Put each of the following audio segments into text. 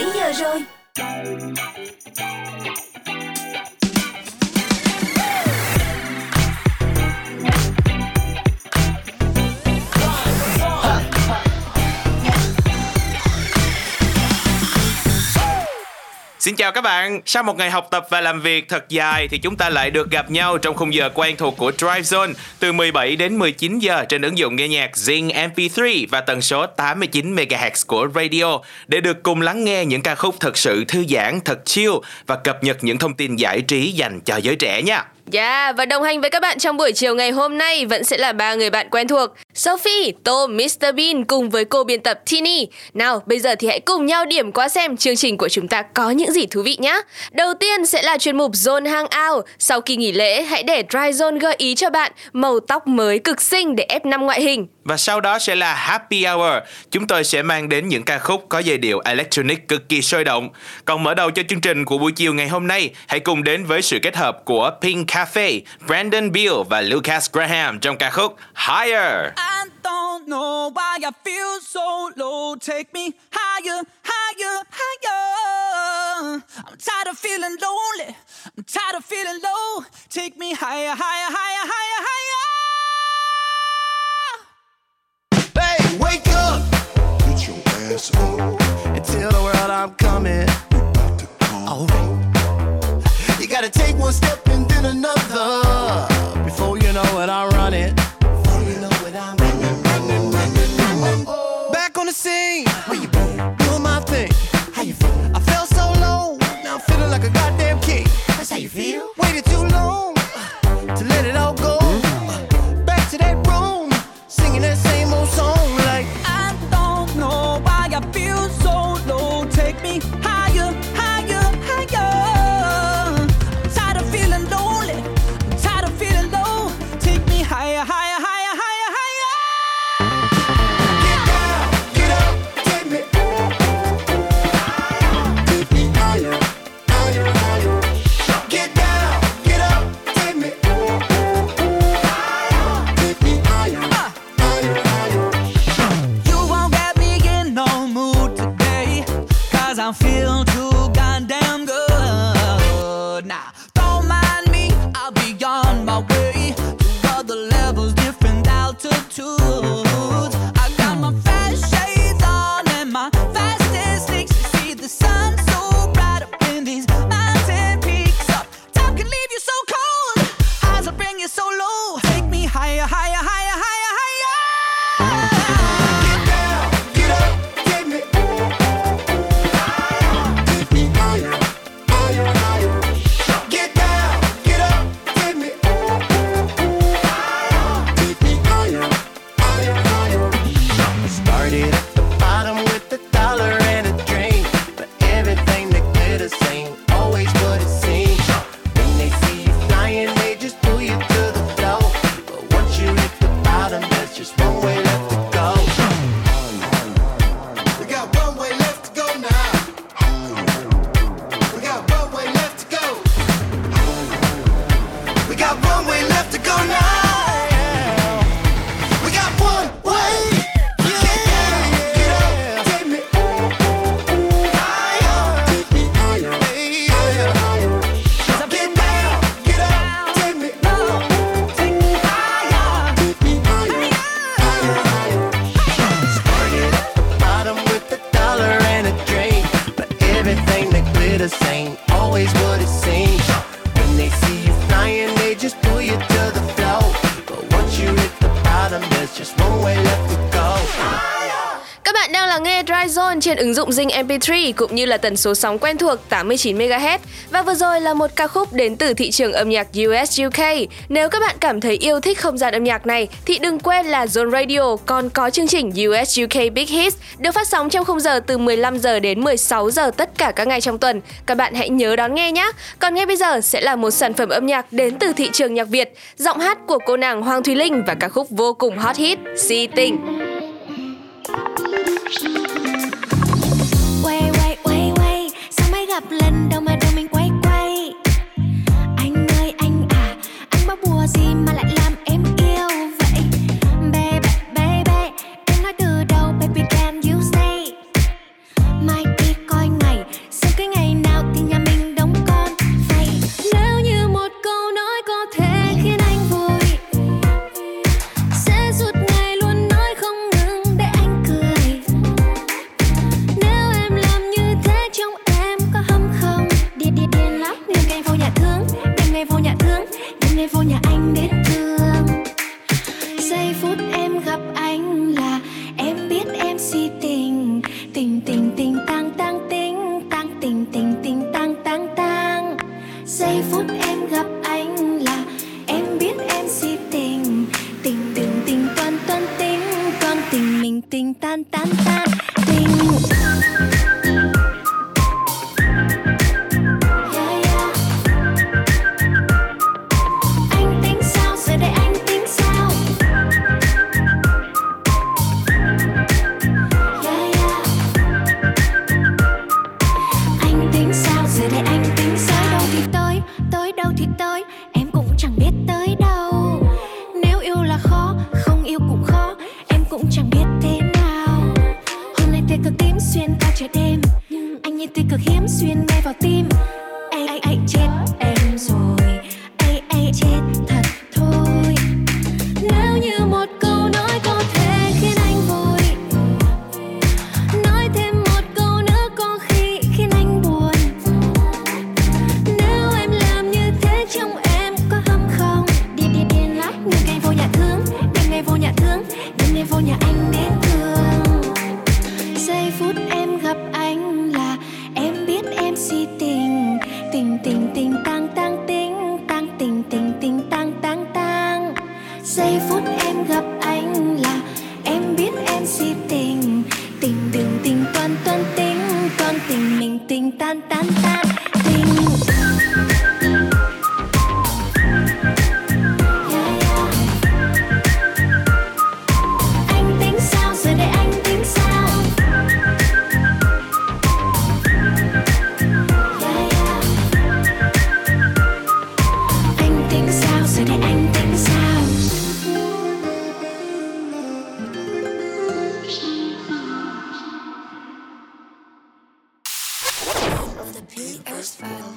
7 giờ rồi. Xin chào các bạn, sau một ngày học tập và làm việc thật dài thì chúng ta lại được gặp nhau trong khung giờ quen thuộc của Drive Zone từ 17 đến 19 giờ trên ứng dụng nghe nhạc Zing MP3 và tần số 89 MHz của radio để được cùng lắng nghe những ca khúc thật sự thư giãn, thật chill và cập nhật những thông tin giải trí dành cho giới trẻ nha. Yeah, và đồng hành với các bạn trong buổi chiều ngày hôm nay vẫn sẽ là ba người bạn quen thuộc Sophie, Tom, Mr. Bean cùng với cô biên tập Tini. Nào, bây giờ thì hãy cùng nhau điểm qua xem chương trình của chúng ta có những gì thú vị nhé Đầu tiên sẽ là chuyên mục Zone Hangout. Sau kỳ nghỉ lễ, hãy để Dry Zone gợi ý cho bạn màu tóc mới cực xinh để ép năm ngoại hình. Và sau đó sẽ là Happy Hour Chúng tôi sẽ mang đến những ca khúc có giai điệu electronic cực kỳ sôi động Còn mở đầu cho chương trình của buổi chiều ngày hôm nay Hãy cùng đến với sự kết hợp của Pink Cafe, Brandon Bill và Lucas Graham trong ca khúc Higher. I don't know why I feel so low. Take me higher, higher, higher. I'm tired of feeling lonely. I'm tired of feeling low. Take me higher, higher, higher, higher, higher. Hey, wake up! Get your ass up. And tell the world I'm coming. Alright. You gotta take one step and then another. Before you know it, I'm ứng dụng Zing MP3 cũng như là tần số sóng quen thuộc 89 MHz. Và vừa rồi là một ca khúc đến từ thị trường âm nhạc US UK. Nếu các bạn cảm thấy yêu thích không gian âm nhạc này thì đừng quên là Zone Radio còn có chương trình US UK Big Hits được phát sóng trong khung giờ từ 15 giờ đến 16 giờ tất cả các ngày trong tuần. Các bạn hãy nhớ đón nghe nhé. Còn ngay bây giờ sẽ là một sản phẩm âm nhạc đến từ thị trường nhạc Việt, giọng hát của cô nàng Hoàng Thùy Linh và ca khúc vô cùng hot hit Si Tình. Quay Gặp lần đầu mà đôi mình quay quay. Anh ơi, anh à Anh bao bùa gì mà lại phút em gặp anh là em biết em si tình. Tình tình tình toàn toàn tình còn tình mình tình tan tan tan.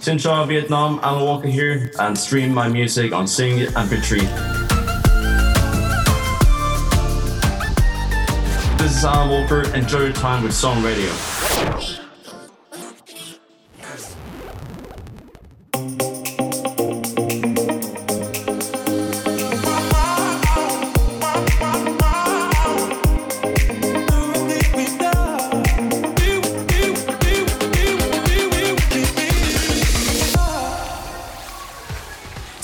Xin chào Vietnam, Alan Walker here, and stream my music on Sing MP3. This is Alan Walker. Enjoy your time with Song Radio.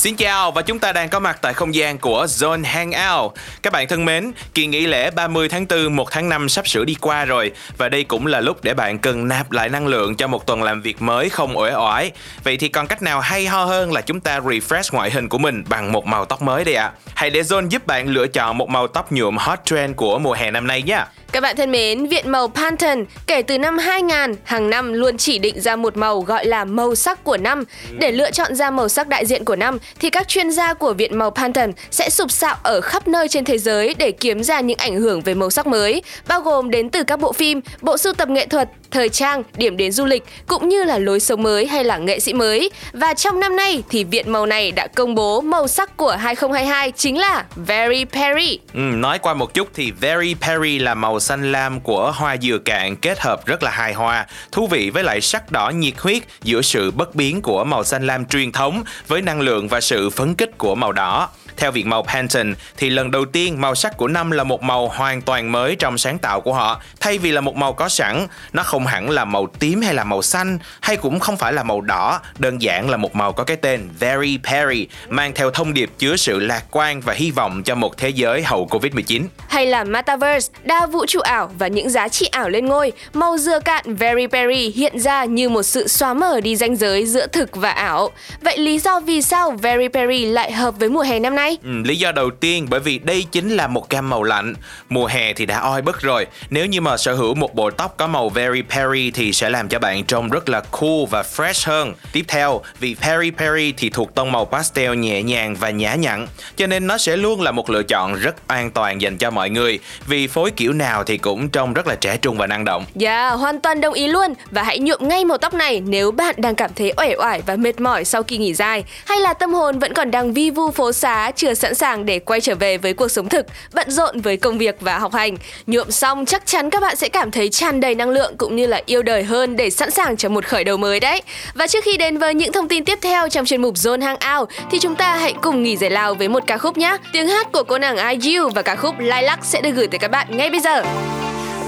Xin chào và chúng ta đang có mặt tại không gian của Zone Hangout. Các bạn thân mến, kỳ nghỉ lễ 30 tháng 4, 1 tháng 5 sắp sửa đi qua rồi và đây cũng là lúc để bạn cần nạp lại năng lượng cho một tuần làm việc mới không uể oải. Vậy thì còn cách nào hay ho hơn là chúng ta refresh ngoại hình của mình bằng một màu tóc mới đây ạ. Hãy để Zone giúp bạn lựa chọn một màu tóc nhuộm hot trend của mùa hè năm nay nhé. Các bạn thân mến, Viện màu Pantone kể từ năm 2000 hàng năm luôn chỉ định ra một màu gọi là màu sắc của năm. Để lựa chọn ra màu sắc đại diện của năm thì các chuyên gia của Viện màu Pantone sẽ sục sạo ở khắp nơi trên thế giới để kiếm ra những ảnh hưởng về màu sắc mới, bao gồm đến từ các bộ phim, bộ sưu tập nghệ thuật, thời trang, điểm đến du lịch cũng như là lối sống mới hay là nghệ sĩ mới. Và trong năm nay thì Viện màu này đã công bố màu sắc của 2022 chính là Very Perry. Ừ, nói qua một chút thì Very Perry là màu xanh lam của hoa dừa cạn kết hợp rất là hài hòa, thú vị với lại sắc đỏ nhiệt huyết giữa sự bất biến của màu xanh lam truyền thống với năng lượng và sự phấn kích của màu đỏ. Theo Viện màu Pantone thì lần đầu tiên màu sắc của năm là một màu hoàn toàn mới trong sáng tạo của họ. Thay vì là một màu có sẵn, nó không hẳn là màu tím hay là màu xanh hay cũng không phải là màu đỏ, đơn giản là một màu có cái tên Very Perry mang theo thông điệp chứa sự lạc quan và hy vọng cho một thế giới hậu Covid-19. hay là Metaverse, đa vũ trụ ảo và những giá trị ảo lên ngôi, màu dừa cạn Very Perry hiện ra như một sự xóa mở đi ranh giới giữa thực và ảo. Vậy lý do vì sao Very Perry lại hợp với mùa hè năm nay? Ừ, lý do đầu tiên bởi vì đây chính là một cam màu lạnh. Mùa hè thì đã oi bức rồi. Nếu như mà sở hữu một bộ tóc có màu Very Perry thì sẽ làm cho bạn trông rất là cool và fresh hơn. Tiếp theo, vì Perry Perry thì thuộc tông màu pastel nhẹ nhàng và nhã nhặn, cho nên nó sẽ luôn là một lựa chọn rất an toàn dành cho mọi người. Vì phối kiểu nào thì cũng trông rất là trẻ trung và năng động. Yeah, hoàn toàn đồng ý luôn và hãy nhuộm ngay màu tóc này nếu bạn đang cảm thấy uể oải và mệt mỏi sau kỳ nghỉ dài hay là tâm hồn vẫn còn đang vi vu phố xá chưa sẵn sàng để quay trở về với cuộc sống thực, bận rộn với công việc và học hành. Nhuộm xong chắc chắn các bạn sẽ cảm thấy tràn đầy năng lượng cũng như là yêu đời hơn để sẵn sàng cho một khởi đầu mới đấy. Và trước khi đến với những thông tin tiếp theo trong chuyên mục Zone Hangout thì chúng ta hãy cùng nghỉ giải lao với một ca khúc nhé. Tiếng hát của cô nàng IU và ca khúc Lilac sẽ được gửi tới các bạn ngay bây giờ.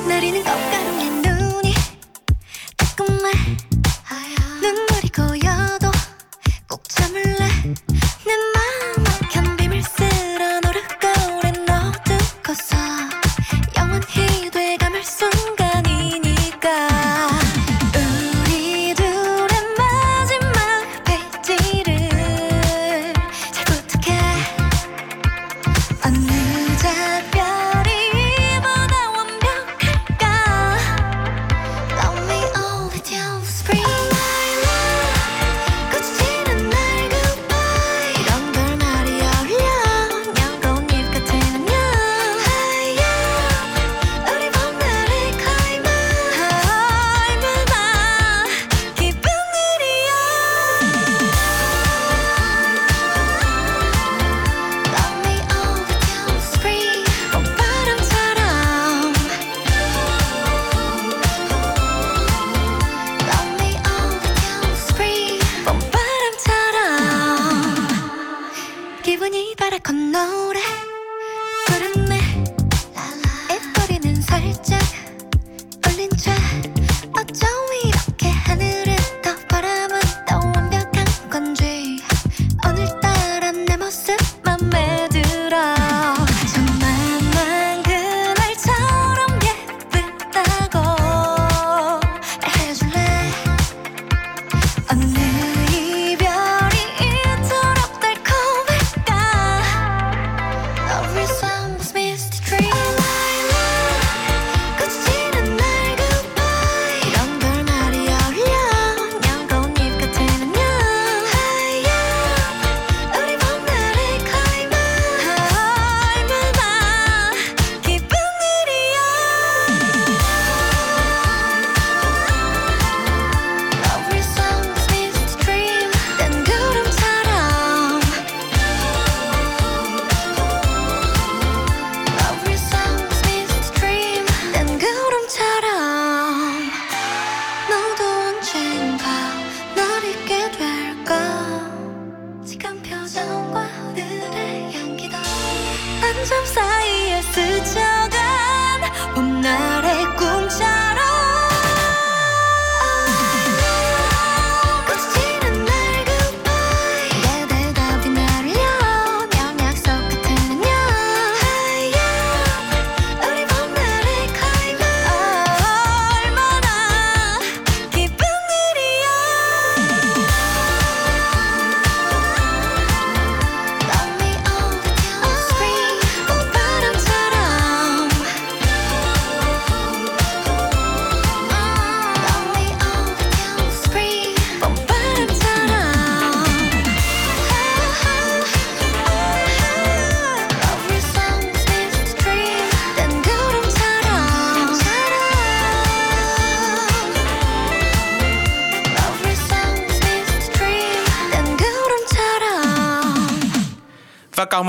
내리는 꽃가루에 눈이 따끔해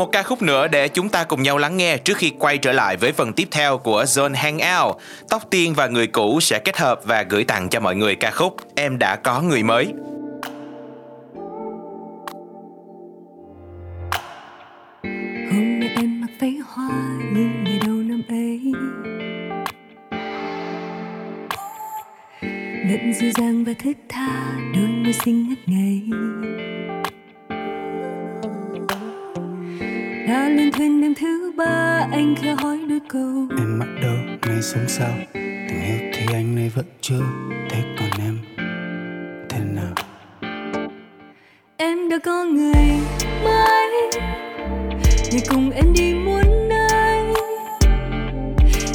một ca khúc nữa để chúng ta cùng nhau lắng nghe trước khi quay trở lại với phần tiếp theo của Zone Hangout. Tóc Tiên và người cũ sẽ kết hợp và gửi tặng cho mọi người ca khúc Em đã có người mới. hôm nay em mặc váy hoa như ngày đầu năm ấy vẫn dịu dàng và thức tha, đôi môi xinh ngất ngây đã lên thuyền đêm thứ ba anh khẽ hỏi đôi câu. Em bắt đầu ngày sống sao? Tình yêu thì anh này vẫn chưa Thế còn em. Thế nào? Em đã có người mới người cùng em đi muôn nơi.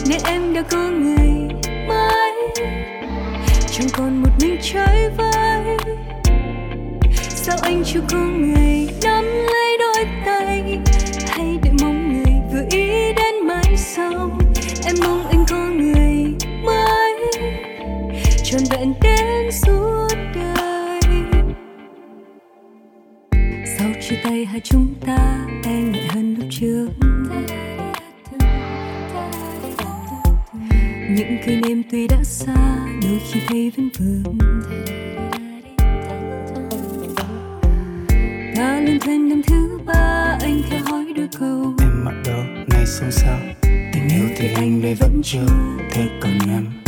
Nên em đã có người mới chẳng còn một mình chơi vơi. Sao anh chưa có người hai chúng ta e ngại hơn lúc trước. Những kỷ niệm tuy đã xa, đôi khi thấy vẫn vương. Ta lên thuyền năm thứ ba, anh khẽ hỏi đôi câu. Em mặc đầu ngày xong sao Tình yêu thì anh đây vẫn chưa Thế còn em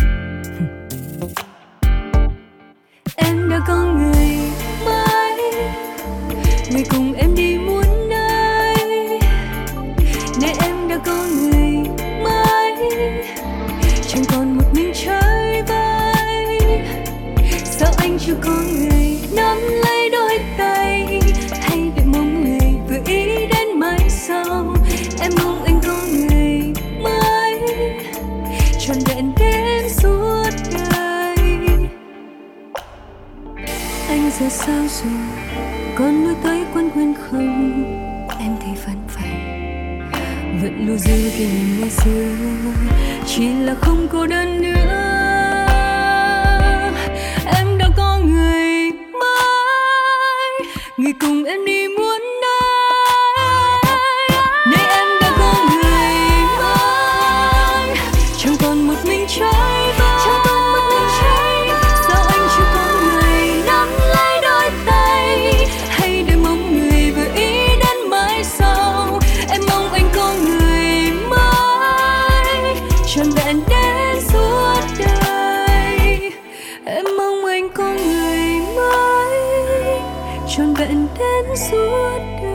đến suốt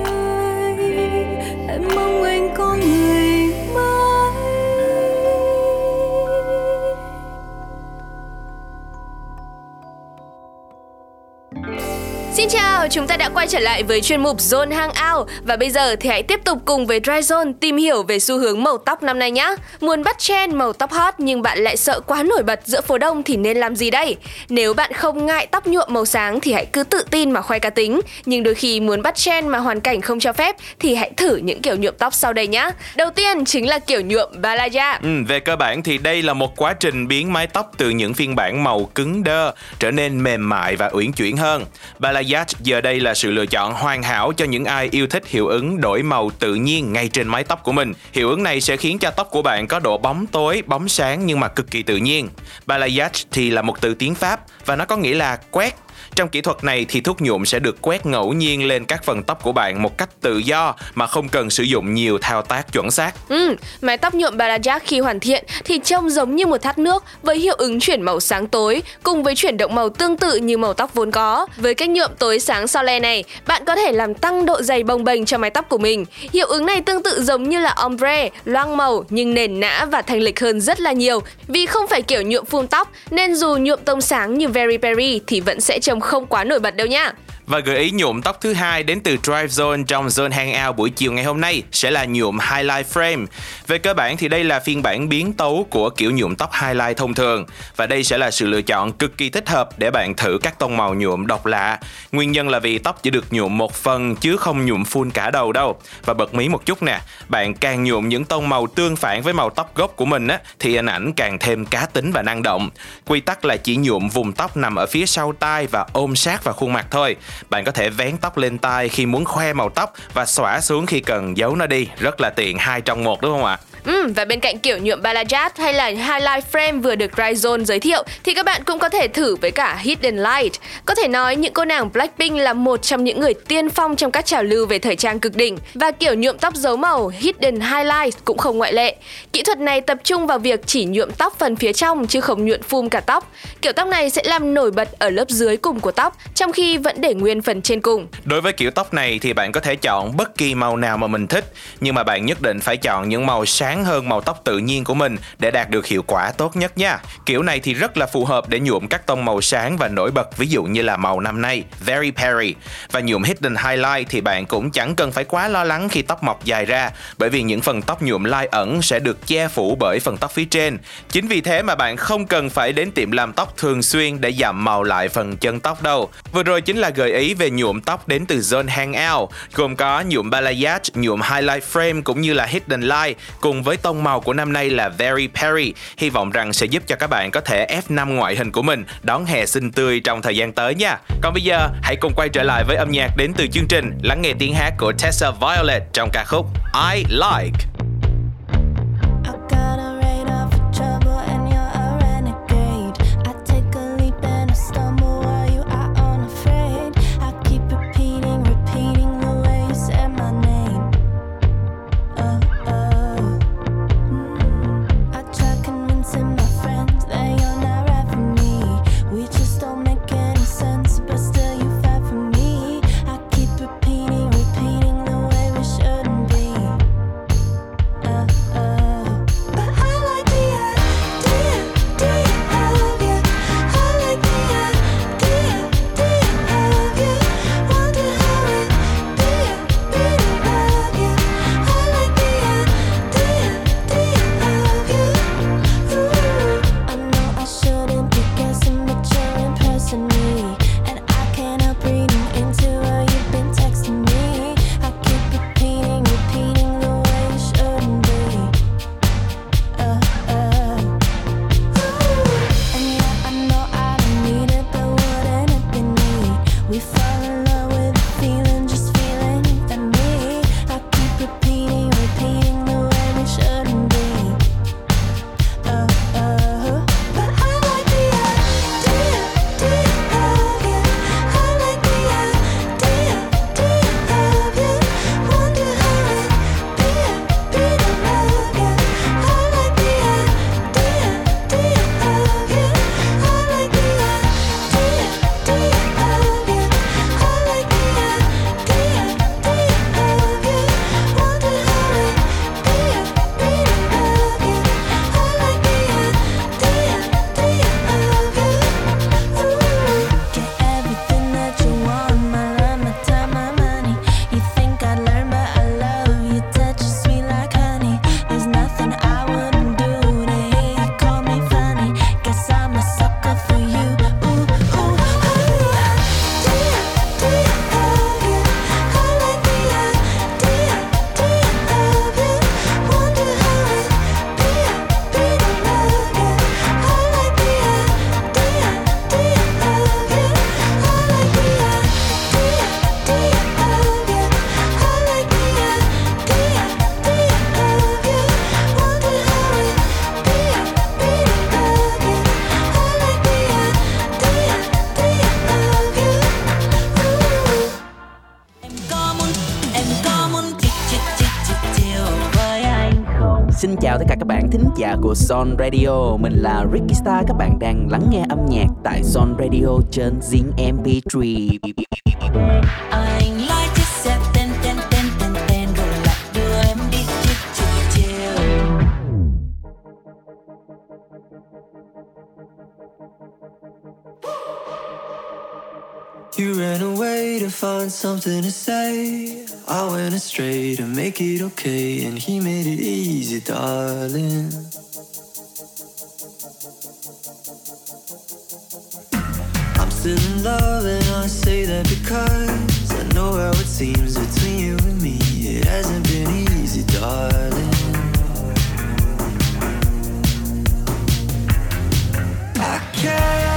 Chúng ta đã quay trở lại với chuyên mục Zone Hangout và bây giờ thì hãy tiếp tục cùng với Dry Zone tìm hiểu về xu hướng màu tóc năm nay nhé. Muốn bắt trend màu tóc hot nhưng bạn lại sợ quá nổi bật giữa phố đông thì nên làm gì đây? Nếu bạn không ngại tóc nhuộm màu sáng thì hãy cứ tự tin mà khoe cá tính, nhưng đôi khi muốn bắt trend mà hoàn cảnh không cho phép thì hãy thử những kiểu nhuộm tóc sau đây nhé. Đầu tiên chính là kiểu nhuộm Balaya. Ừ, về cơ bản thì đây là một quá trình biến mái tóc từ những phiên bản màu cứng đơ trở nên mềm mại và uyển chuyển hơn. Balayage giờ đây là sự lựa chọn hoàn hảo cho những ai yêu thích hiệu ứng đổi màu tự nhiên ngay trên mái tóc của mình. Hiệu ứng này sẽ khiến cho tóc của bạn có độ bóng tối, bóng sáng nhưng mà cực kỳ tự nhiên. Balayage thì là một từ tiếng Pháp và nó có nghĩa là quét trong kỹ thuật này thì thuốc nhuộm sẽ được quét ngẫu nhiên lên các phần tóc của bạn một cách tự do mà không cần sử dụng nhiều thao tác chuẩn xác. Ừ, mái tóc nhuộm Balajak khi hoàn thiện thì trông giống như một thác nước với hiệu ứng chuyển màu sáng tối cùng với chuyển động màu tương tự như màu tóc vốn có. Với cách nhuộm tối sáng Soleil này, bạn có thể làm tăng độ dày bồng bềnh cho mái tóc của mình. Hiệu ứng này tương tự giống như là ombre, loang màu nhưng nền nã và thanh lịch hơn rất là nhiều vì không phải kiểu nhuộm phun tóc nên dù nhuộm tông sáng như Very Berry thì vẫn sẽ trông không quá nổi bật đâu nhá. Và gợi ý nhuộm tóc thứ hai đến từ Drive Zone trong Zone Hangout buổi chiều ngày hôm nay sẽ là nhuộm Highlight Frame. Về cơ bản thì đây là phiên bản biến tấu của kiểu nhuộm tóc highlight thông thường và đây sẽ là sự lựa chọn cực kỳ thích hợp để bạn thử các tông màu nhuộm độc lạ. Nguyên nhân là vì tóc chỉ được nhuộm một phần chứ không nhuộm full cả đầu đâu. Và bật mí một chút nè, bạn càng nhuộm những tông màu tương phản với màu tóc gốc của mình á thì hình ảnh càng thêm cá tính và năng động. Quy tắc là chỉ nhuộm vùng tóc nằm ở phía sau tai và ôm sát vào khuôn mặt thôi. Bạn có thể vén tóc lên tai khi muốn khoe màu tóc và xõa xuống khi cần giấu nó đi. Rất là tiện hai trong một đúng không ạ? Ừ, và bên cạnh kiểu nhuộm balayage hay là highlight frame vừa được Ryzone giới thiệu thì các bạn cũng có thể thử với cả Hidden Light. Có thể nói những cô nàng Blackpink là một trong những người tiên phong trong các trào lưu về thời trang cực đỉnh và kiểu nhuộm tóc giấu màu Hidden Highlight cũng không ngoại lệ. Kỹ thuật này tập trung vào việc chỉ nhuộm tóc phần phía trong chứ không nhuộm phum cả tóc. Kiểu tóc này sẽ làm nổi bật ở lớp dưới cùng của tóc trong khi vẫn để nguyên phần trên cùng. Đối với kiểu tóc này thì bạn có thể chọn bất kỳ màu nào mà mình thích, nhưng mà bạn nhất định phải chọn những màu sáng hơn màu tóc tự nhiên của mình để đạt được hiệu quả tốt nhất nha. Kiểu này thì rất là phù hợp để nhuộm các tông màu sáng và nổi bật ví dụ như là màu năm nay, Very Perry. Và nhuộm Hidden Highlight thì bạn cũng chẳng cần phải quá lo lắng khi tóc mọc dài ra, bởi vì những phần tóc nhuộm lai ẩn sẽ được che phủ bởi phần tóc phía trên. Chính vì thế mà bạn không cần phải đến tiệm làm tóc thường xuyên để giảm màu lại phần chân tóc đâu. Vừa rồi chính là gợi ý về nhuộm tóc đến từ Zone Hangout, gồm có nhuộm balayage, nhuộm highlight frame cũng như là hidden light cùng với tông màu của năm nay là Very Perry. Hy vọng rằng sẽ giúp cho các bạn có thể F5 ngoại hình của mình đón hè xinh tươi trong thời gian tới nha. Còn bây giờ, hãy cùng quay trở lại với âm nhạc đến từ chương trình lắng nghe tiếng hát của Tessa Violet trong ca khúc I Like. Thính giả của Son Radio Mình là Ricky Star, Các bạn đang lắng nghe âm nhạc tại Son Radio trên Zing MP3 Anh like chiếc xe tên tên tên tên tên, rồi lại đưa em đi chill chill chill. You ran away to find something to say. I went astray to make it okay, and he made it easy, darling. I'm still in love, and I say that because I know how it seems between you and me. It hasn't been easy, darling. I can't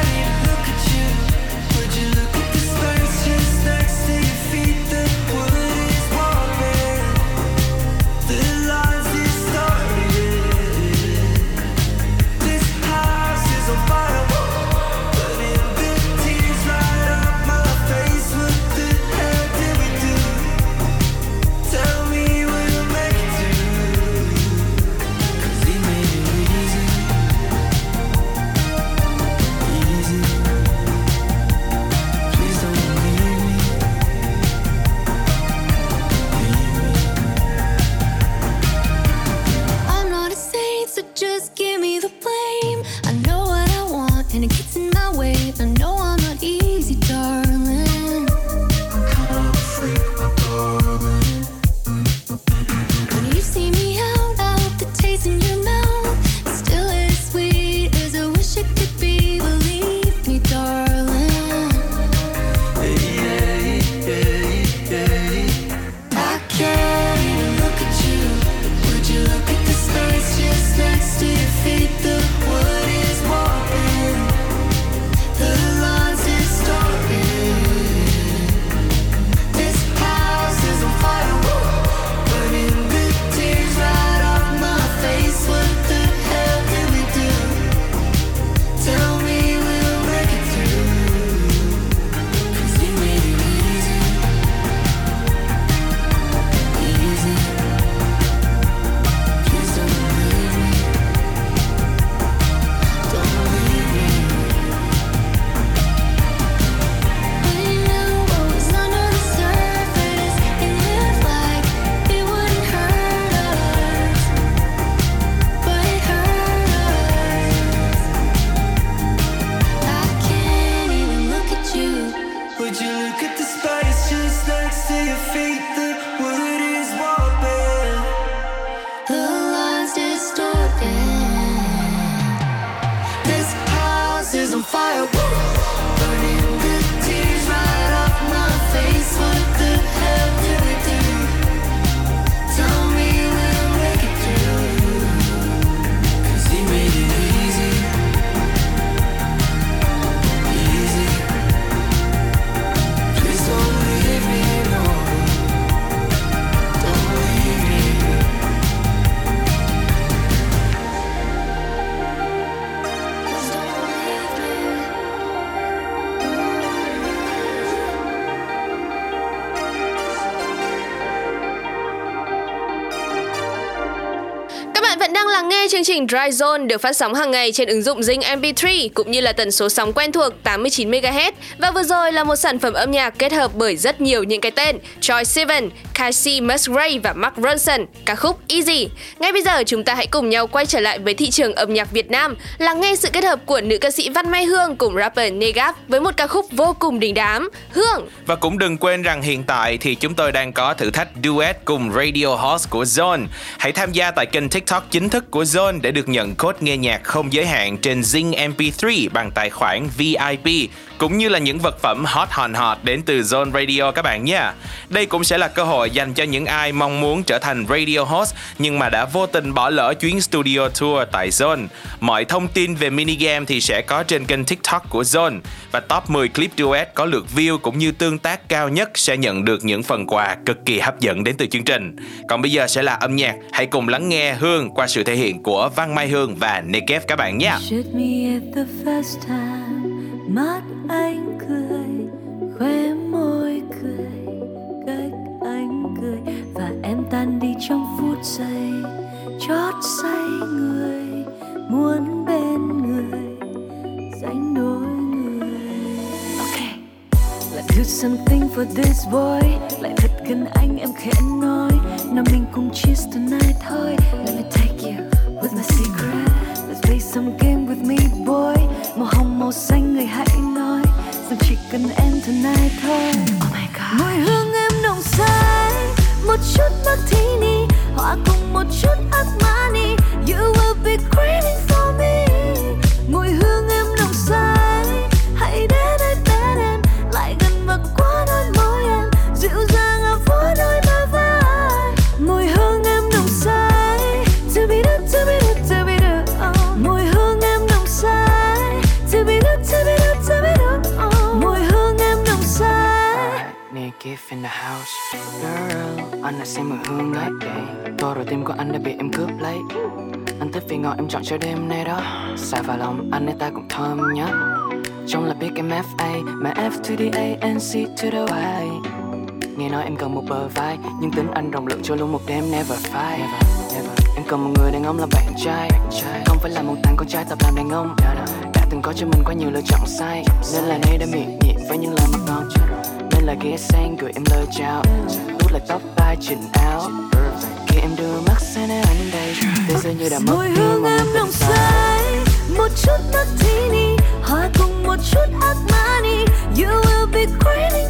trình Dry Zone được phát sóng hàng ngày trên ứng dụng Zing MP3 cũng như là tần số sóng quen thuộc 89 MHz. Và vừa rồi là một sản phẩm âm nhạc kết hợp bởi rất nhiều những cái tên Troy Sivan, Casey Musgrave và Mark Ronson, ca khúc Easy. Ngay bây giờ chúng ta hãy cùng nhau quay trở lại với thị trường âm nhạc Việt Nam, lắng nghe sự kết hợp của nữ ca sĩ Văn Mai Hương cùng rapper Negap với một ca khúc vô cùng đình đám, Hương. Và cũng đừng quên rằng hiện tại thì chúng tôi đang có thử thách duet cùng Radio Host của Zone. Hãy tham gia tại kênh TikTok chính thức của Zone để được nhận code nghe nhạc không giới hạn trên Zing MP3 bằng tài khoản VIP cũng như là những vật phẩm hot hòn hot đến từ Zone Radio các bạn nha. Đây cũng sẽ là cơ hội dành cho những ai mong muốn trở thành radio host nhưng mà đã vô tình bỏ lỡ chuyến studio tour tại Zone. Mọi thông tin về mini game thì sẽ có trên kênh TikTok của Zone và top 10 clip duet có lượt view cũng như tương tác cao nhất sẽ nhận được những phần quà cực kỳ hấp dẫn đến từ chương trình. Còn bây giờ sẽ là âm nhạc, hãy cùng lắng nghe Hương qua sự thể hiện của Văn Mai Hương và Nekev các bạn nhé. Mắt anh cười, Khóe môi cười, Cách anh cười. Và em tan đi trong phút giây, Chót say người, Muốn bên người Dành đôi người. Ok Let's do something for this boy. Lại thật gần anh, em khẽ nói. Nào mình cùng cheers tonight, thôi. Let me take you with my secret. Let's play some game with me, boy. Màu hồng màu xanh người hãy nói. Rằng chỉ cần em tonight thôi. Oh my god. Mùi hương em nồng say. Một chút martini Hòa cùng một chút Armani You to rồi tim của anh đã bị em cướp lấy. Anh thích vì ngọt em chọn cho đêm nay đó. Xài vào lòng anh nên ta cũng thơm nhá. Trong là biết em FA Mà F to the A and C to the Y. Nghe nói em cần một bờ vai, Nhưng tính anh rộng lượng cho luôn một đêm never fight Em cần một người đàn ông là bạn trai. Không phải là một thằng con trai tập làm đàn ông. Đã từng có cho mình quá nhiều lựa chọn sai. Nên là nay đã miệng nhiệt với những lời mật ngon. Nên là ghé sang gửi em lời chào. Vuốt lại tóc tai chỉnh áo Khi em đưa mắt sang nơi anh đây. Thế giờ như đã mất Mùi hương em nồng say. Một chút martini Hòa cùng một chút Armani You will be craving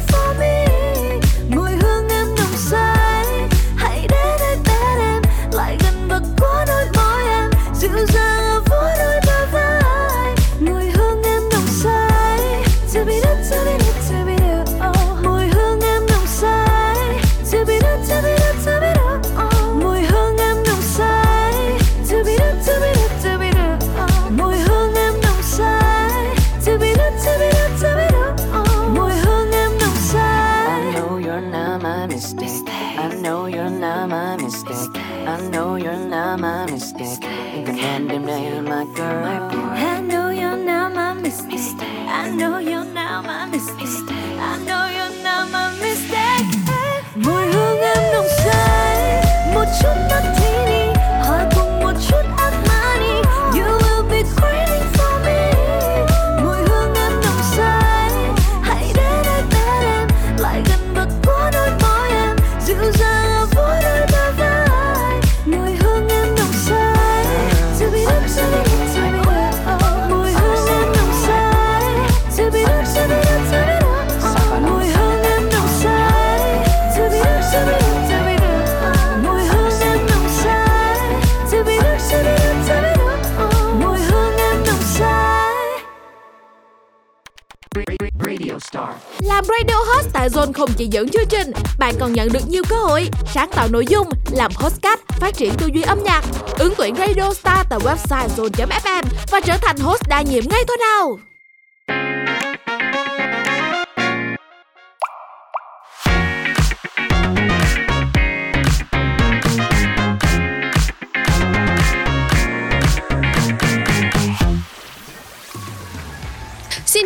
không chỉ dẫn chương trình, bạn còn nhận được nhiều cơ hội sáng tạo nội dung, làm hostcast, phát triển tư duy âm nhạc, ứng tuyển Radio Star tại website zone.fm và trở thành host đa nhiệm ngay thôi nào.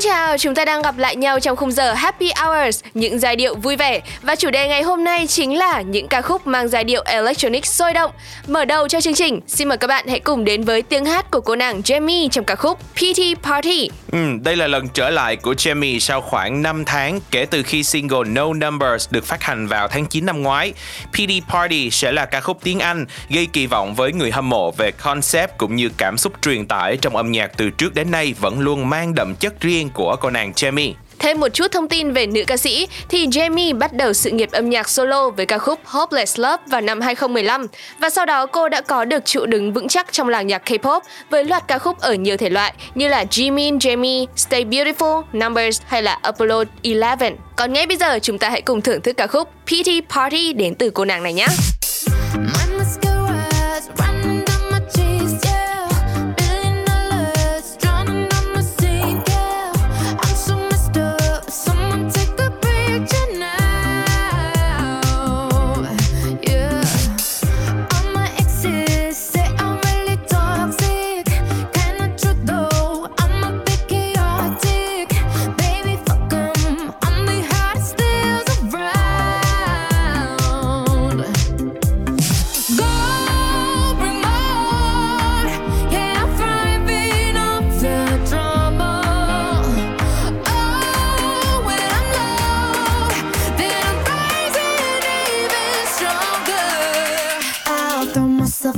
Chào, chúng ta đang gặp lại nhau trong khung giờ Happy Hours, những giai điệu vui vẻ. Và chủ đề ngày hôm nay chính là những ca khúc mang giai điệu electronic sôi động. Mở đầu cho chương trình, xin mời các bạn hãy cùng đến với tiếng hát của cô nàng Jamie trong ca khúc PT Party. Ừ, đây là lần trở lại của Jamie sau khoảng 5 tháng kể từ khi single No Numbers được phát hành vào tháng 9 năm ngoái. PT Party sẽ là ca khúc tiếng Anh gây kỳ vọng với người hâm mộ về concept cũng như cảm xúc truyền tải trong âm nhạc từ trước đến nay vẫn luôn mang đậm chất riêng của cô nàng Jamie. Thêm một chút thông tin về nữ ca sĩ thì Jamie bắt đầu sự nghiệp âm nhạc solo với ca khúc Hopeless Love vào năm 2015 và sau đó cô đã có được trụ đứng vững chắc trong làng nhạc K-pop với loạt ca khúc ở nhiều thể loại như là Jimin, Jamie, Stay Beautiful, Numbers hay là Apollo 11. Còn ngay bây giờ chúng ta hãy cùng thưởng thức ca khúc PT Party đến từ cô nàng này nhé.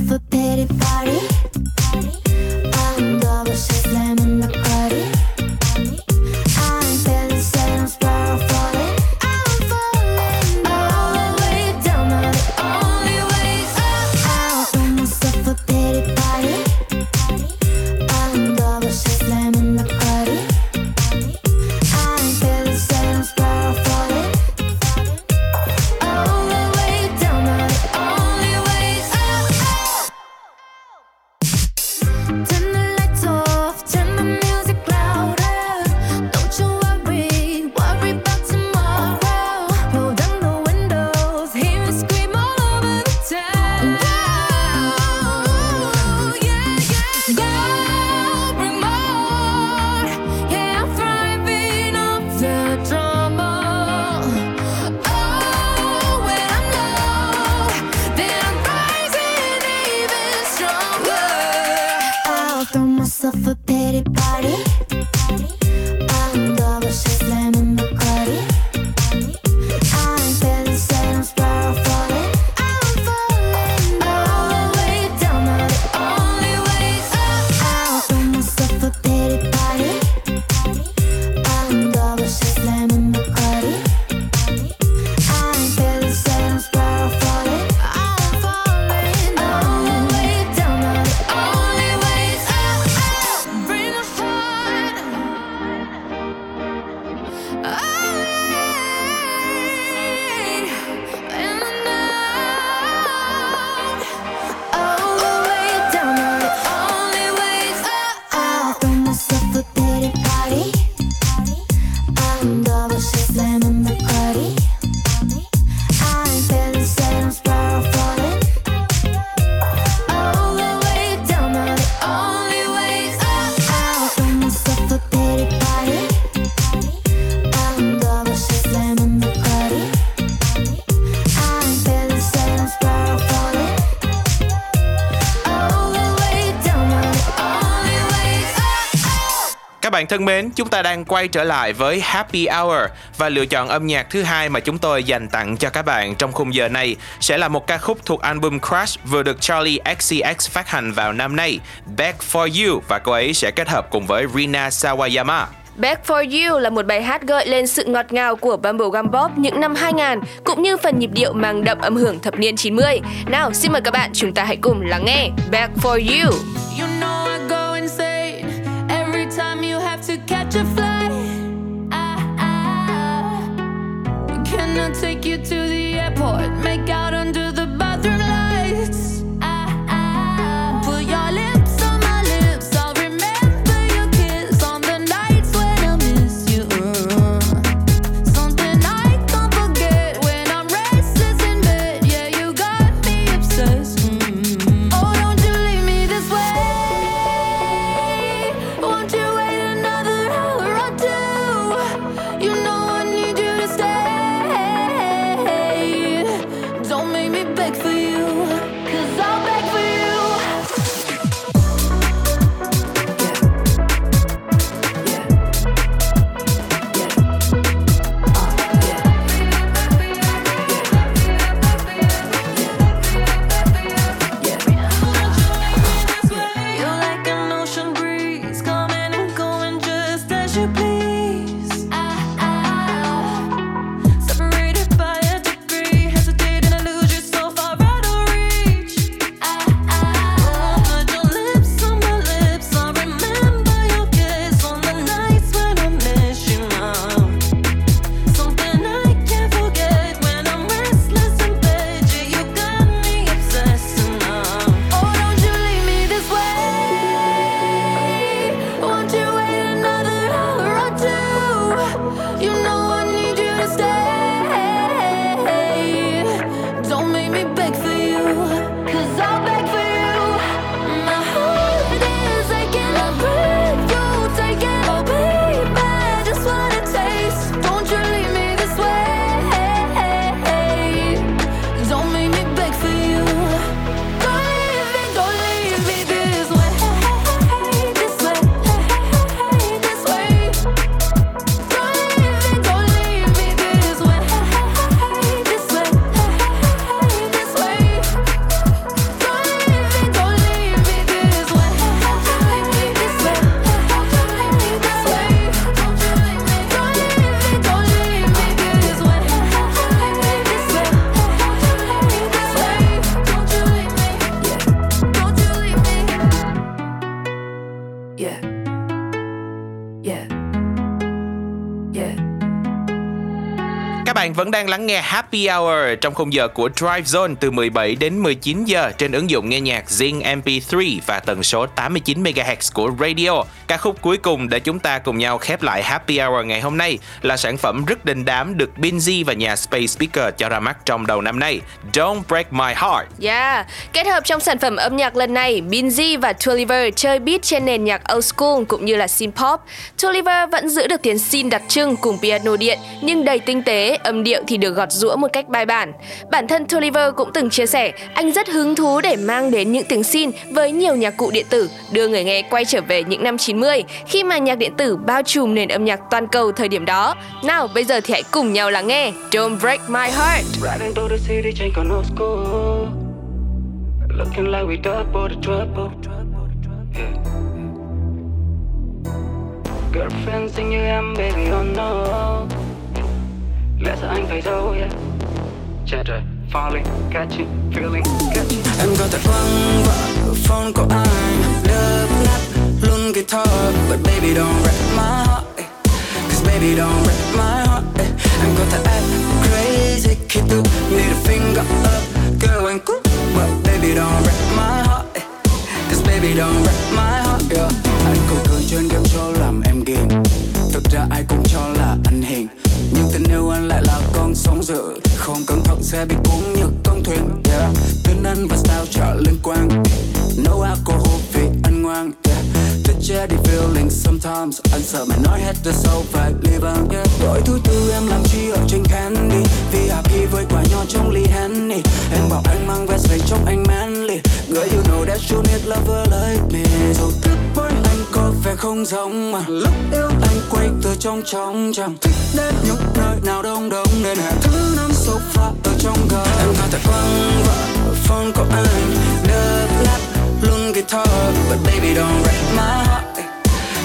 Myself a pity thân mến, chúng ta đang quay trở lại với Happy Hour và lựa chọn âm nhạc thứ hai mà chúng tôi dành tặng cho các bạn trong khung giờ này sẽ là một ca khúc thuộc album Crush vừa được Charlie XCX phát hành vào năm nay, Back for You và cô ấy sẽ kết hợp cùng với Rina Sawayama. Back for You là một bài hát gợi lên sự ngọt ngào của Bubblegum Pop những năm 2000 cũng như phần nhịp điệu mang đậm âm hưởng thập niên 90. Nào, xin mời các bạn chúng ta hãy cùng lắng nghe Back for You. You đang lắng nghe Happy Hour trong khung giờ của Drive Zone từ 17 đến 19 giờ trên ứng dụng nghe nhạc Zing MP3 và tần số 89 MHz của radio. Ca khúc cuối cùng để chúng ta cùng nhau khép lại Happy Hour ngày hôm nay là sản phẩm rất đình đám được Binzy và nhà Space Speaker cho ra mắt trong đầu năm nay. Don't Break My Heart. Yeah, kết hợp trong sản phẩm âm nhạc lần này, Binzy và Tulliver chơi beat trên nền nhạc old school cũng như là synth pop. Tulliver vẫn giữ được tiếng synth đặc trưng cùng piano điện nhưng đầy tinh tế, âm điệu thì được gọt rũa một cách bài bản. Bản thân Tolliver cũng từng chia sẻ, anh rất hứng thú để mang đến những tiếng xin với nhiều nhạc cụ điện tử, đưa người nghe quay trở về những năm 90 khi mà nhạc điện tử bao trùm nền âm nhạc toàn cầu thời điểm đó. Nào, bây giờ thì hãy cùng nhau lắng nghe Don't Break My Heart. Looking like we double the trouble. Yeah. Baby, oh no. Lẽ sợ anh phải đâu, yeah. Chết trời falling, catching, feeling, catching. Em có thể vắng vợ phone của anh, đập ngắt luôn cái thơ but baby don't wreck my heart. Eh. Cause baby don't wreck my heart. Eh. Em có thể act crazy khi tự need a finger up, girl anh cút but baby don't wreck my heart. Eh. Cause baby don't wreck my heart. Yeah. Con Không cẩn thận sẽ bị cuốn như con thuyền yeah. Tên anh và sao trở liên quan No alcohol vì anh ngoan, yeah. Thích che đi feeling, sometimes Anh sợ mày nói hết the sau phải leave out yeah. Đổi thứ tư, em làm chi ở trên candy Vì happy với quả nho trong ly Henny Em bảo anh mang vest về trong anh manly Girl you know that you need lover like me So thức không giống mà Lúc yêu anh quay từ trong trong chẳng thích đến những nơi nào đông đông Nên hẹn thứ năm sofa ở trong gờ Em có thể quăng vợ phone của anh Đập lát luôn guitar But baby don't break my heart. Eh.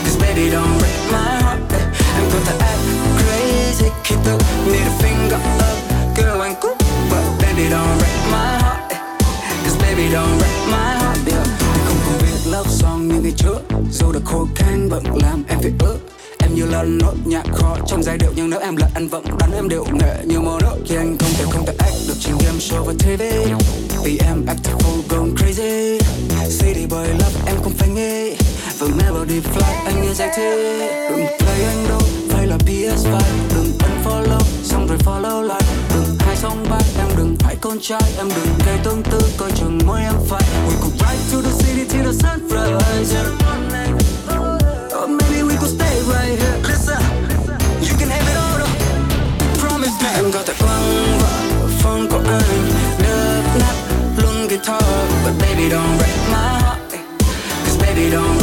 Cause baby don't break my heart. Eh. Em có thể act crazy khi tự need a finger up Girl, anh cũng But baby don't break my heart. Eh. Cause baby don't break my heart, yeah. Anh love song như ngày trước Dù được khô khan vẫn làm em phải ước. Em như là nốt nhạc khó trong giai điệu, Nhưng nếu em là anh vẫn đánh em điệu nghệ như màu nước Thì anh không thể không thể act được trên game show và TV Vì em act the fool going crazy. City boy love em không phải nghe, và melody fly anh như giải thế Đừng play anh đâu, phải là PS5 Đừng unfollow xong rồi follow lại. Đừng hai song ba em con trai Em đừng gây tương tư coi chừng môi em phải. We could ride to the city till the sun sunrise. Or maybe we could stay right here. Listen, you can have it all though. Promise me. Em có thể quăng vợ phong của anh. Đập nát luôn guitar But baby don't break my heart. Cause baby don't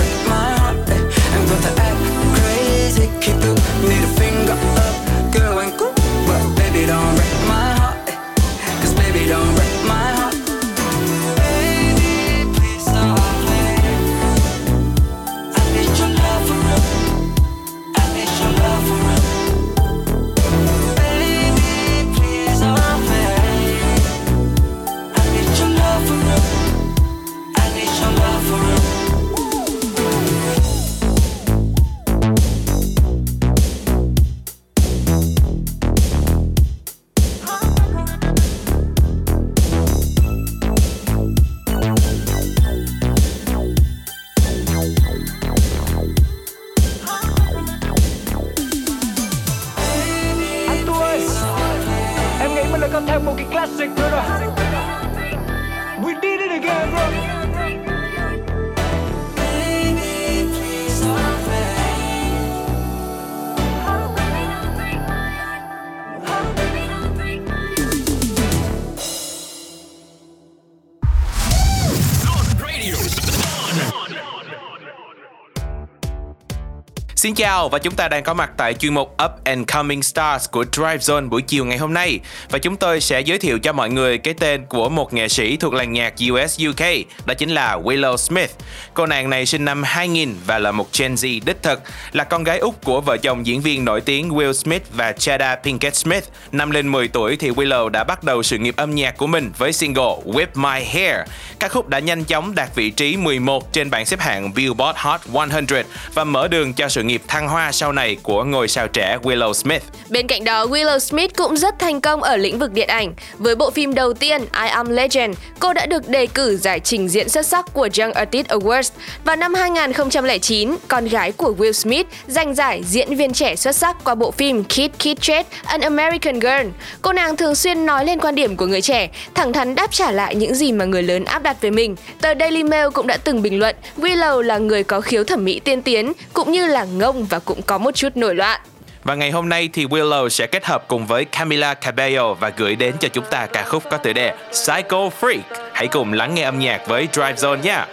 Xin chào và chúng ta đang có mặt tại chuyên mục Up and Coming Stars của Drive Zone buổi chiều ngày hôm nay và chúng tôi sẽ giới thiệu cho mọi người cái tên của một nghệ sĩ thuộc làng nhạc US UK đó chính là Willow Smith. Cô nàng này sinh năm 2000 và là một Gen Z đích thực, là con gái út của vợ chồng diễn viên nổi tiếng Will Smith và Jada Pinkett Smith. Năm lên 10 tuổi thì Willow đã bắt đầu sự nghiệp âm nhạc của mình với single Whip My Hair. Ca khúc đã nhanh chóng đạt vị trí 11 trên bảng xếp hạng Billboard Hot 100 và mở đường cho sự nghiệp thăng hoa sau này của ngôi sao trẻ Willow Willow Smith. Bên cạnh đó, Willow Smith cũng rất thành công ở lĩnh vực điện ảnh. Với bộ phim đầu tiên I Am Legend, cô đã được đề cử giải trình diễn xuất sắc của Young Artist Awards và năm 2009, con gái của Will Smith giành giải diễn viên trẻ xuất sắc qua bộ phim Kid Kid Chết An American Girl. Cô nàng thường xuyên nói lên quan điểm của người trẻ, thẳng thắn đáp trả lại những gì mà người lớn áp đặt với mình. Tờ Daily Mail cũng đã từng bình luận Willow là người có khiếu thẩm mỹ tiên tiến cũng như là ngông và cũng có một chút nổi loạn. Và ngày hôm nay thì Willow sẽ kết hợp cùng với Camila Cabello và gửi đến cho chúng ta ca khúc có tựa đề Psycho Freak. Hãy cùng lắng nghe âm nhạc với Drive Zone nha.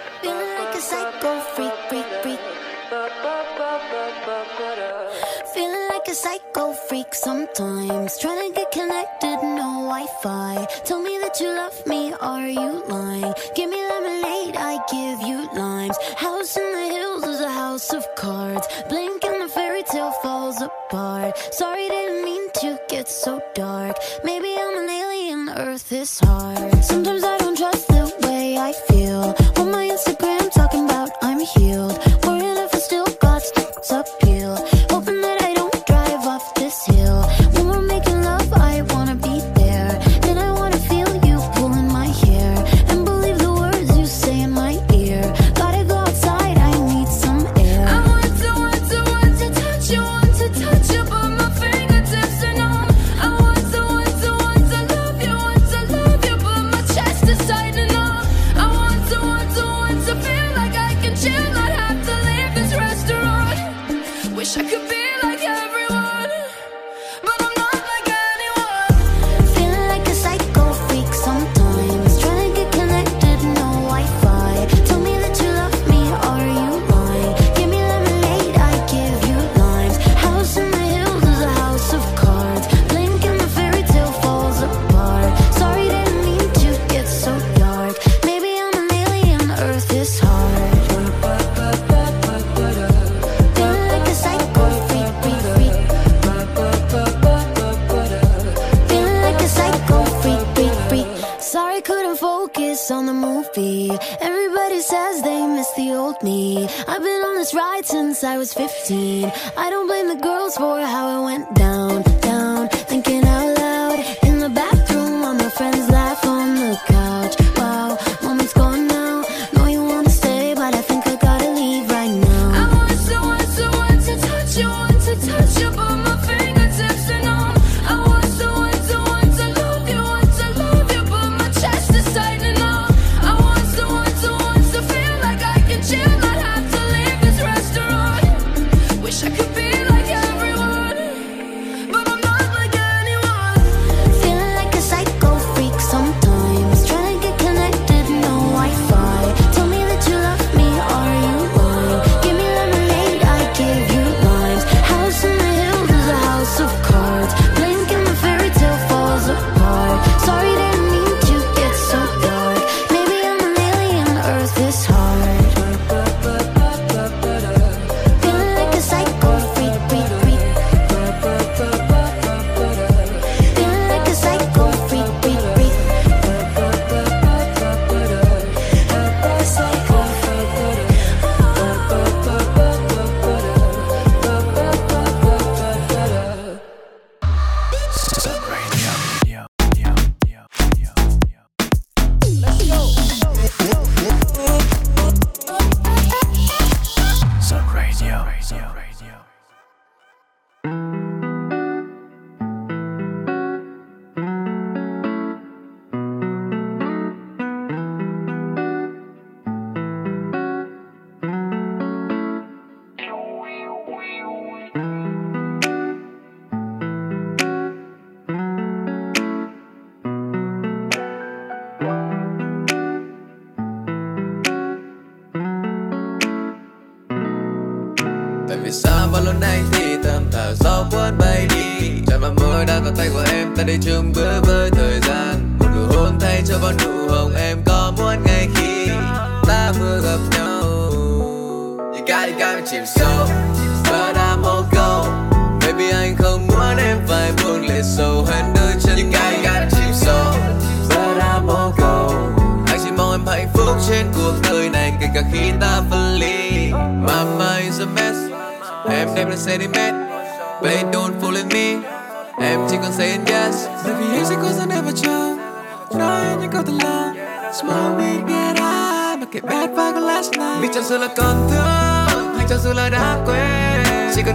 Sometimes trying to get connected Wi-Fi. Tell me that you love me, are you lying? Give me lemonade, I give you limes. House in the hills is a house of cards. Blink and the fairy tale falls apart. Sorry, didn't mean to get so dark. Maybe I'm an alien, Earth is hard. Sometimes I don't trust the way I feel. On my Instagram, talking about I'm healed.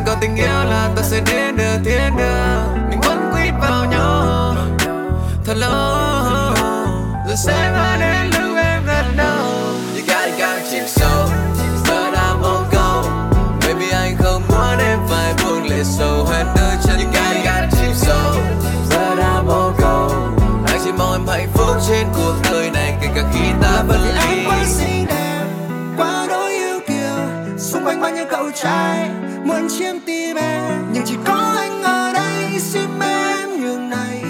Có tình yêu là ta sẽ đến được thiên đường Mình vẫn quýt vào nhau. Thật lâu. Rồi sẽ mãi đến lúc em gật đầu You gotta gotta chìm sâu. But I'm on go Baby, anh không muốn em phải buông lệ sâu. Hết đôi chân You gotta gotta chìm sâu. But I'm on go Anh chỉ mong em hạnh phúc trên cuộc đời này, Kể cả khi ta vẫn Vì ly bao nhiêu cậu trai muốn chiếm tim em nhưng chỉ có anh ở đây xin em nhường này.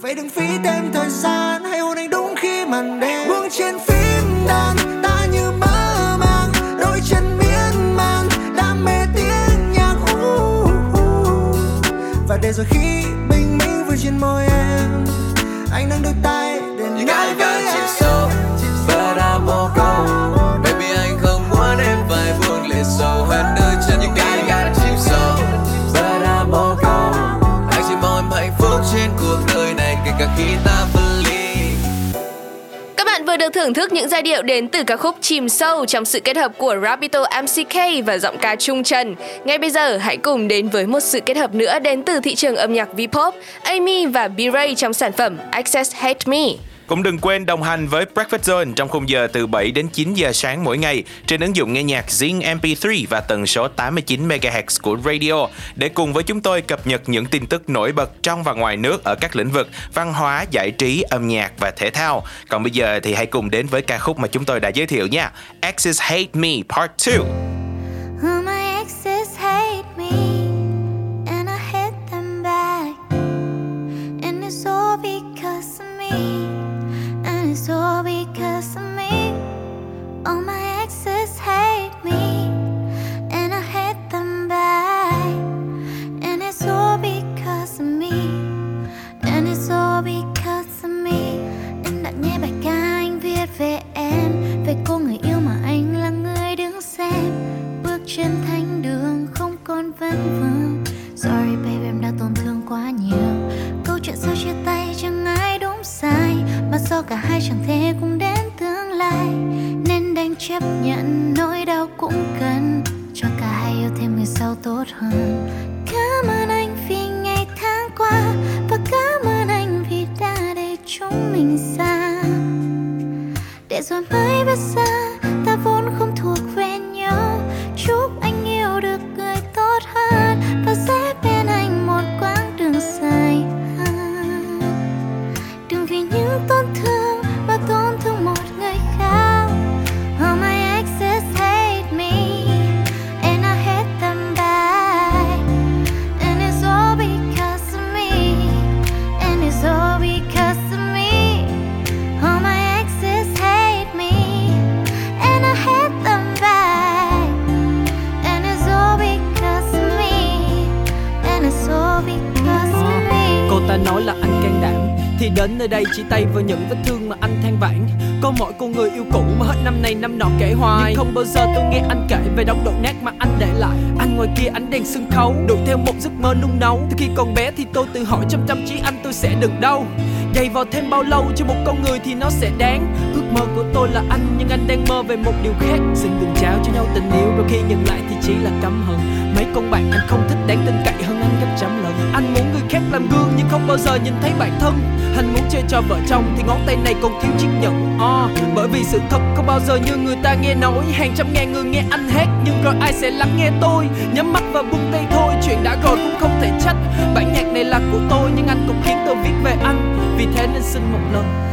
Vậy đừng phí thêm thời gian hãy hôn anh đúng khi màn đêm. Buông trên phím đàn ta như mơ màng. Đôi chân miên man đam mê tiếng nhạc uh, uh. và để rồi khi bình minh vừa trên môi em anh nâng đôi tay để gotta với em được thưởng thức những giai điệu đến từ ca khúc Chìm Sâu trong sự kết hợp của Rapito MCK và giọng ca Trung Trần. Ngay bây giờ hãy cùng đến với một sự kết hợp nữa đến từ thị trường âm nhạc V-pop, Amy và B-Ray trong sản phẩm Access Hate Me. Cũng đừng quên đồng hành với Breakfast Zone trong khung giờ từ 7 đến 9 giờ sáng mỗi ngày trên ứng dụng nghe nhạc Zing MP3 và tần số 89 MHz của radio để cùng với chúng tôi cập nhật những tin tức nổi bật trong và ngoài nước ở các lĩnh vực văn hóa, giải trí, âm nhạc và thể thao. Còn bây giờ thì hãy cùng đến với ca khúc mà chúng tôi đã giới thiệu nha. Axis Hate Me Part 2. It's all because of những vết thương mà anh than vãn. Có mỗi cô người yêu cũ mà hết năm này năm nọ kể hoài. Nhưng không bao giờ tôi nghe anh kể về đống đổ nát mà anh để lại. Anh ngoài kia ánh đèn sân khấu, Đuổi theo một giấc mơ nung nấu. Từ khi còn bé thì tôi tự hỏi trong tâm trí anh tôi sẽ được đâu? Dày vào thêm bao lâu cho một con người thì nó sẽ đáng? Ước mơ của tôi là anh, nhưng anh đang mơ về một điều khác. Xin đừng trao cho nhau tình yêu, đôi khi nhận lại thì chỉ là căm hận. Mấy con bạn anh không thích đáng tin cậy hơn anh trăm lần. Anh muốn người khác làm gương nhưng không bao giờ nhìn thấy bản thân. Anh muốn chơi cho vợ chồng thì ngón tay này còn thiếu chiếc nhẫn. Oh, Bởi vì sự thật không bao giờ như người ta nghe nói. Hàng trăm ngàn người nghe anh hát nhưng rồi ai sẽ lắng nghe tôi? Nhắm mắt và buông tay thôi chuyện đã rồi cũng không thể trách. Bản nhạc này là của tôi nhưng anh cũng khiến tôi viết về anh. Vì thế nên xin một lần.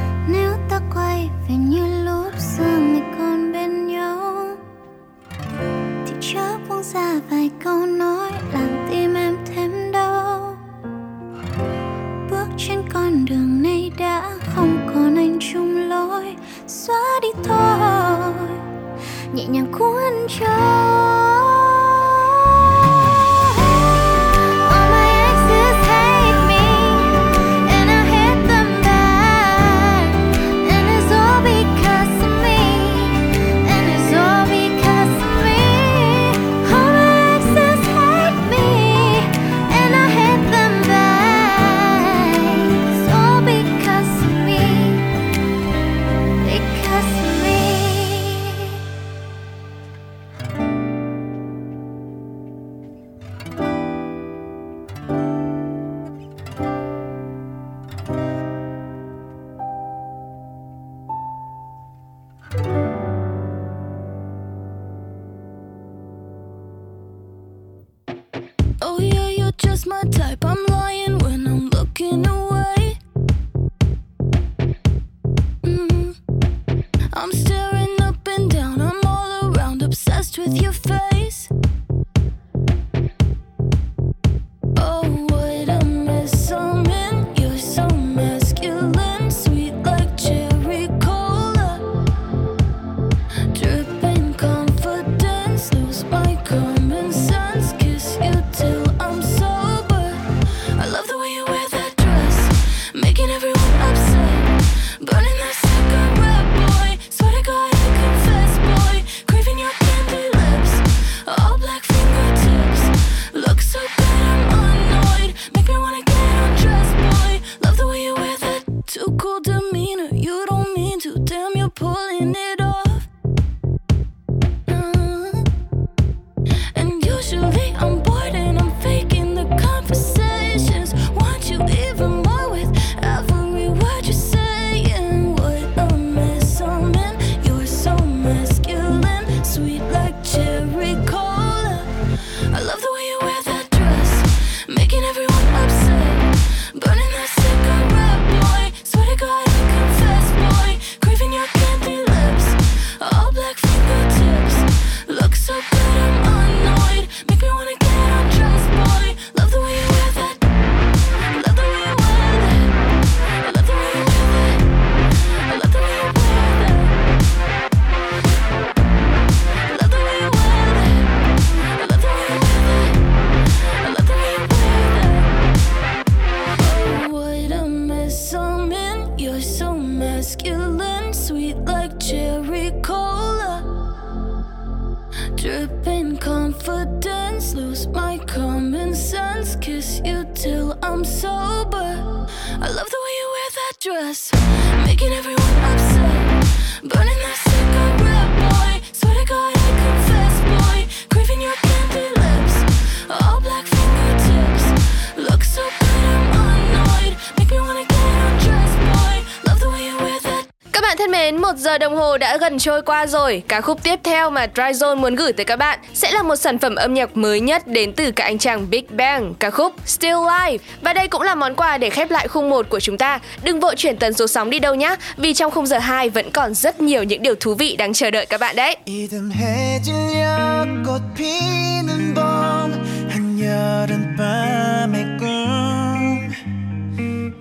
1 giờ đồng hồ đã gần trôi qua rồi, ca khúc tiếp theo mà Dryzone muốn gửi tới các bạn sẽ là một sản phẩm âm nhạc mới nhất đến từ cả anh chàng Big Bang, ca khúc Still Life. Và đây cũng là món quà để khép lại khung 1 của chúng ta. Đừng vội chuyển tần số sóng đi đâu nhé, vì trong khung giờ 2 vẫn còn rất nhiều những điều thú vị đang chờ đợi các bạn đấy.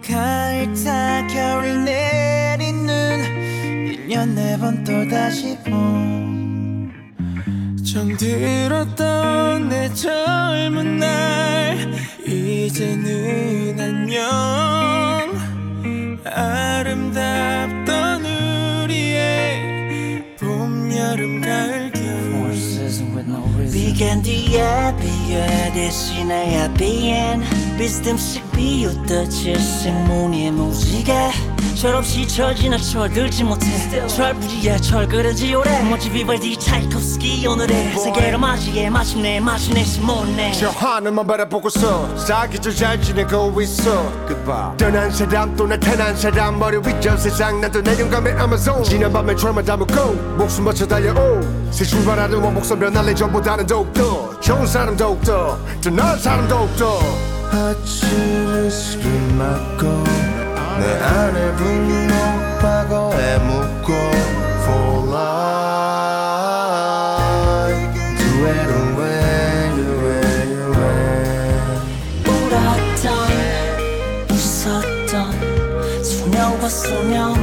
가을 타 겨울 내리는 1년 네 번 또 다시 봄. 정 들었던 내 젊은 날 이제는 안녕 아름답던 우리의 봄 여름 가을 겨울. Began 뒤에 비에 대신에 비엔 비스듬씩 비웃던 질색 무늬의 무지개 철없이 철 지나 철들지 못해 철부지에 철그런지 오래 멋지 비발디 차이콥스키 오늘의 세계로 맞이해 마침내 마침내 못내 저 하늘만 바라보고서 사기절 잘 지내고 있어. Goodbye. 떠난 사람 또 나타난 사람 머리 위저 세상 난또 내용감의 아마존 지난 밤에 트라마 담고 목숨 바쳐 달려오. 새 출발하는 원목선 변할래 전보다는 더욱더 좋은 사람 더욱더 더 나은 사람 더욱더. 아침을 술을 맞고 내 안에 분노 과거에 묻고 For life Do it away, do it away 울었던 웃었던 소녀와 소녀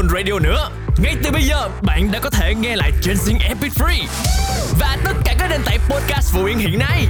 Zone Radio nữa. Ngay từ bây giờ, bạn đã có thể nghe lại trên Zing MP3 và tất cả các nền tảng podcast phổ biến hiện nay.